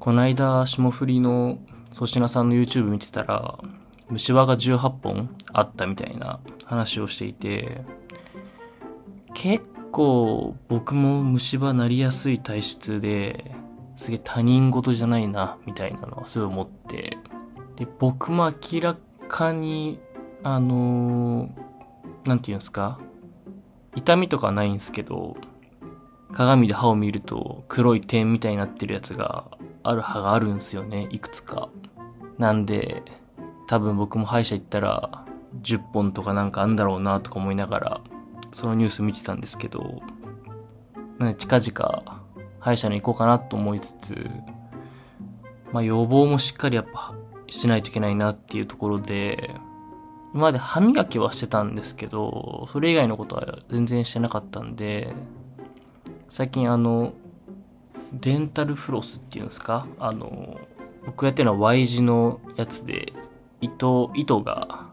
こないだ霜降りの粗品さんの YouTube 見てたら、虫歯が18本あったみたいな話をしていて、結構僕も虫歯なりやすい体質で、すげえ他人事じゃないな、みたいなのはすごい思って、で、僕も明らかに、あのー、なんて言うんですか痛みとかないんですけど、鏡で歯を見ると黒い点みたいになってるやつがある歯があるんですよね、いくつか。なんで、多分僕も歯医者行ったら10本とかなんかあんだろうなとか思いながら、そのニュース見てたんですけど、なん近々歯医者に行こうかなと思いつつ、まあ予防もしっかりやっぱしないといけないなっていうところで、今まで歯磨きはしてたんですけど、それ以外のことは全然してなかったんで、最近あの、デンタルフロスっていうんですか？あの、僕やってるのは Y 字のやつで、糸、糸が、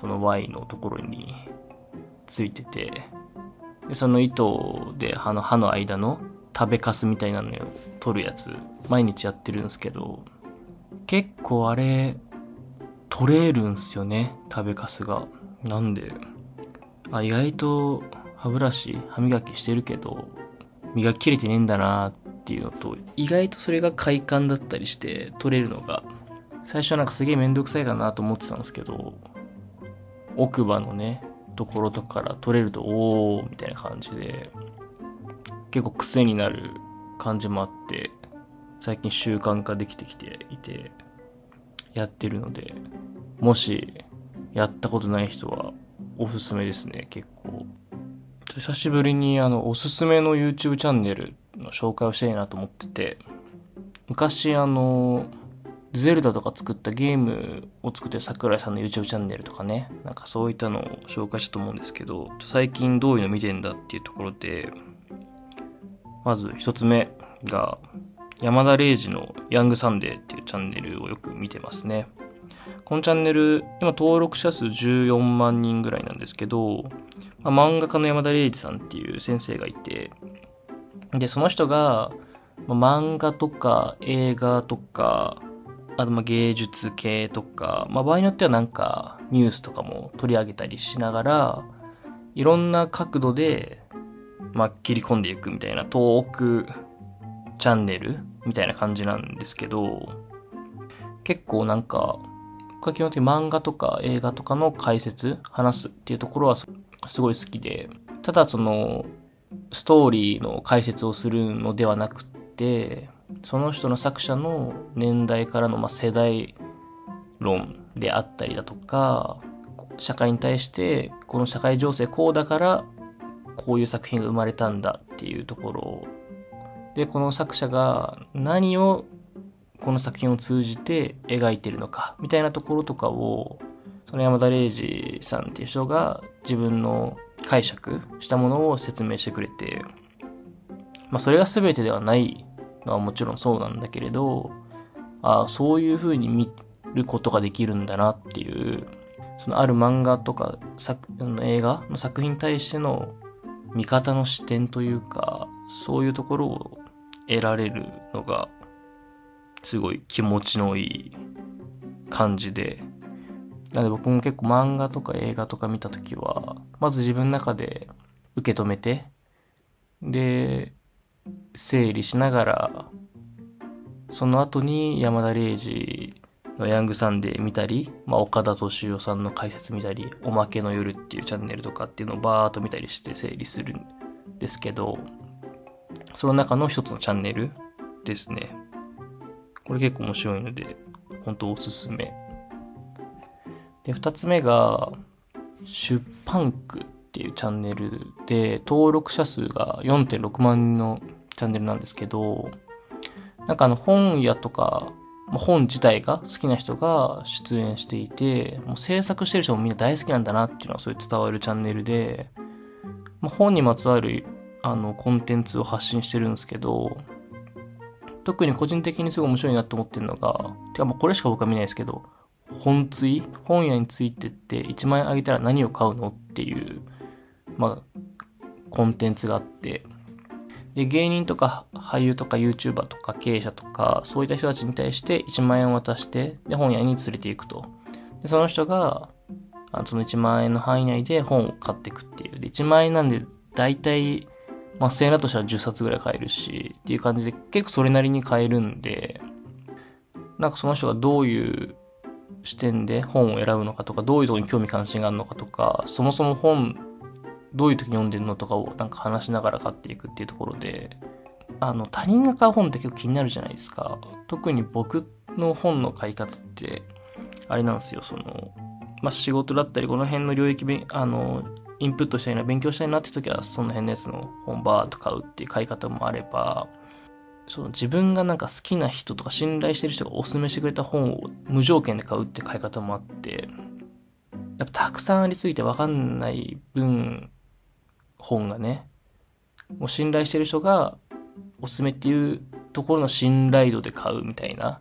その Y のところについてて、でその糸で歯の歯の間の食べかすみたいなのを取るやつ、毎日やってるんですけど、結構あれ、取れるんすよね、食べかすが。なんで、あ、意外と歯ブラシ、歯磨きしてるけど、磨き切れてねえんだなっっていうのと、意外とそれが快感だったりして取れるのが、最初はなんかすげえめんどくさいかなと思ってたんですけど、奥歯のね、ところとかから取れると、おー、みたいな感じで、結構癖になる感じもあって、最近習慣化できてきていて、やってるので、もし、やったことない人は、おすすめですね、結構。久しぶりにあの、おすすめの YouTube チャンネルの紹介をしたいなと思ってて、昔あの、ゼルダとか作ったゲームを作ってる桜井さんの YouTube チャンネルとかね、なんかそういったのを紹介したと思うんですけど、最近どういうの見てんだっていうところで、まず一つ目が、山田礼二のヤングサンデーっていうチャンネルをよく見てますね。このチャンネル、今登録者数14万人ぐらいなんですけど、まあ、漫画家の山田礼二さんっていう先生がいて、で、その人が、ま、漫画とか映画とか、あとま芸術系とか、ま、場合によってはなんかニュースとかも取り上げたりしながら、いろんな角度で、ま、切り込んでいくみたいなトークチャンネルみたいな感じなんですけど、結構なんか、僕は基本的に漫画とか映画とかの解説、話すっていうところはすごい好きで、ただその、ストーリーの解説をするのではなくて、その人の作者の年代からのま世代論であったりだとか、社会に対してこの社会情勢こうだからこういう作品が生まれたんだっていうところ。で、この作者が何をこの作品を通じて描いてるのかみたいなところとかをその山田礼二さんっていう人が自分の解釈したものを説明してくれて、まあそれが全てではないのはもちろんそうなんだけれど、ああ、そういう風に見ることができるんだなっていう、そのある漫画とか作映画の作品に対しての見方の視点というか、そういうところを得られるのが、すごい気持ちのいい感じで、なので僕も結構漫画とか映画とか見たときは、まず自分の中で受け止めて、で、整理しながら、その後に山田礼二のヤングサンデー見たり、まあ、岡田敏夫さんの解説見たり、おまけの夜っていうチャンネルとかっていうのをバーっと見たりして整理するんですけど、その中の一つのチャンネルですね。これ結構面白いので、本当おすすめ。で、二つ目が、出版区っていうチャンネルで、登録者数が4.6万人のチャンネルなんですけど、なんかあの本屋とか、本自体が好きな人が出演していて、もう制作してる人もみんな大好きなんだなっていうのはそういう伝わるチャンネルで、ま、本にまつわるあのコンテンツを発信してるんですけど、特に個人的にすごい面白いなと思ってるのが、てかまあこれしか僕は見ないですけど、本つい本屋についてって1万円あげたら何を買うのっていう、まあ、コンテンツがあって、で、芸人とか俳優とか YouTuber とか経営者とか、そういった人たちに対して1万円を渡して、で、本屋に連れて行くと。で、その人が、あのその1万円の範囲内で本を買っていくっていう。で、1万円なんで、だいたい、まあ、1000円だとしたら10冊ぐらい買えるし、っていう感じで、結構それなりに買えるんで、なんかその人がどういう視点で本を選ぶのかとか、どういうとこに興味関心があるのかとか、そもそも本どういう時に読んでるのとかをなんか話しながら買っていくっていうところで、あの、他人が買う本って結構気になるじゃないですか。特に僕の本の買い方って、あれなんですよ、その、まあ、仕事だったり、この辺の領域べ、あの、インプットしたいな、勉強したいなって時は、その辺のやつの本バーっと買うっていう買い方もあれば、その自分がなんか好きな人とか信頼してる人がおすすめしてくれた本を無条件で買うって買い方もあって、やっぱたくさんありすぎてわかんない分、本がね、もう信頼してる人がおすすめっていうところの信頼度で買うみたいな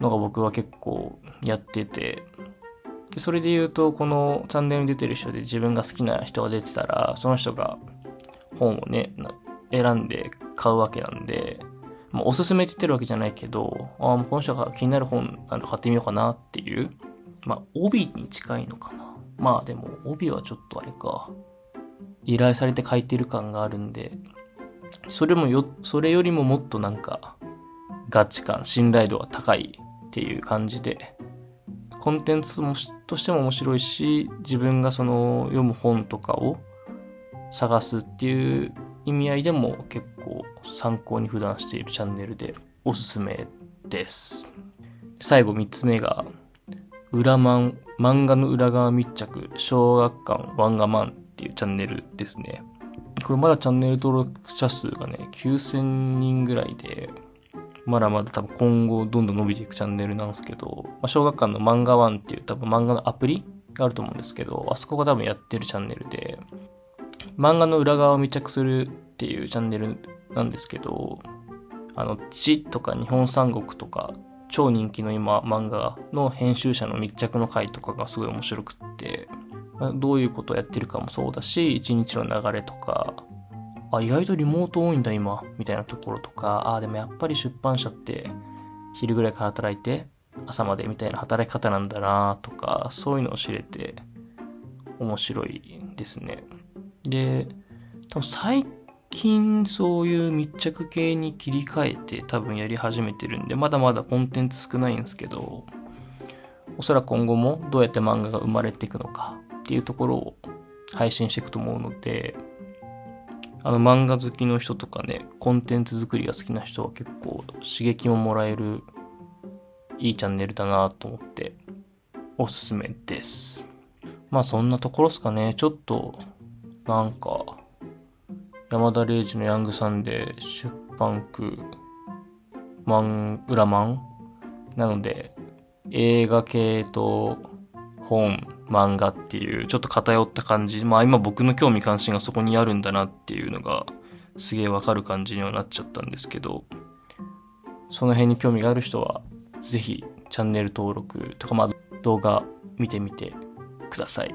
のが僕は結構やってて、でそれで言うと、このチャンネルに出てる人で自分が好きな人が出てたら、その人が本をね、選んで買うわけなんで、まあ、おすすめって言ってるわけじゃないけど、ああ、もうこの人が気になる本なんで買ってみようかなっていう、まあ、帯に近いのかな。まあでも、帯はちょっとあれか。依頼されて書いてる感があるんで、それもよ、それよりももっとなんか、ガチ感、信頼度が高いっていう感じで、コンテンツもとしても面白いし、自分がその読む本とかを探すっていう意味合いでも結参考に普段しているチャンネルでおすすめです。最後3つ目が、裏マン、漫画の裏側密着、小学館ワンガマンっていうチャンネルですね。これまだチャンネル登録者数がね、9000人ぐらいで、まだまだ多分今後どんどん伸びていくチャンネルなんですけど、まあ、小学館の漫画ワンっていう多分漫画のアプリがあると思うんですけど、あそこが多分やってるチャンネルで、漫画の裏側を密着するっていうチャンネルなんですけど、あの、地とか日本三国とか、超人気の今漫画の編集者の密着の回とかがすごい面白くって、どういうことをやってるかもそうだし、一日の流れとか、あ、意外とリモート多いんだ今、みたいなところとか、あ、でもやっぱり出版社って昼ぐらいから働いて朝までみたいな働き方なんだなとか、そういうのを知れて面白いですね。で、多分最近そういう密着系に切り替えて多分やり始めてるんで、まだまだコンテンツ少ないんですけど、おそらく今後もどうやって漫画が生まれていくのかっていうところを配信していくと思うので、あの漫画好きの人とかね、コンテンツ作りが好きな人は結構刺激ももらえるいいチャンネルだなと思っておすすめです。まあそんなところですかね。ちょっとなんか山田礼二のヤングサンデー出版区マン、裏マンなので映画系と本、漫画っていう、ちょっと偏った感じ。まあ今僕の興味関心がそこにあるんだなっていうのが、すげえわかる感じにはなっちゃったんですけど、その辺に興味がある人は、ぜひチャンネル登録とか、まあ動画見てみてください。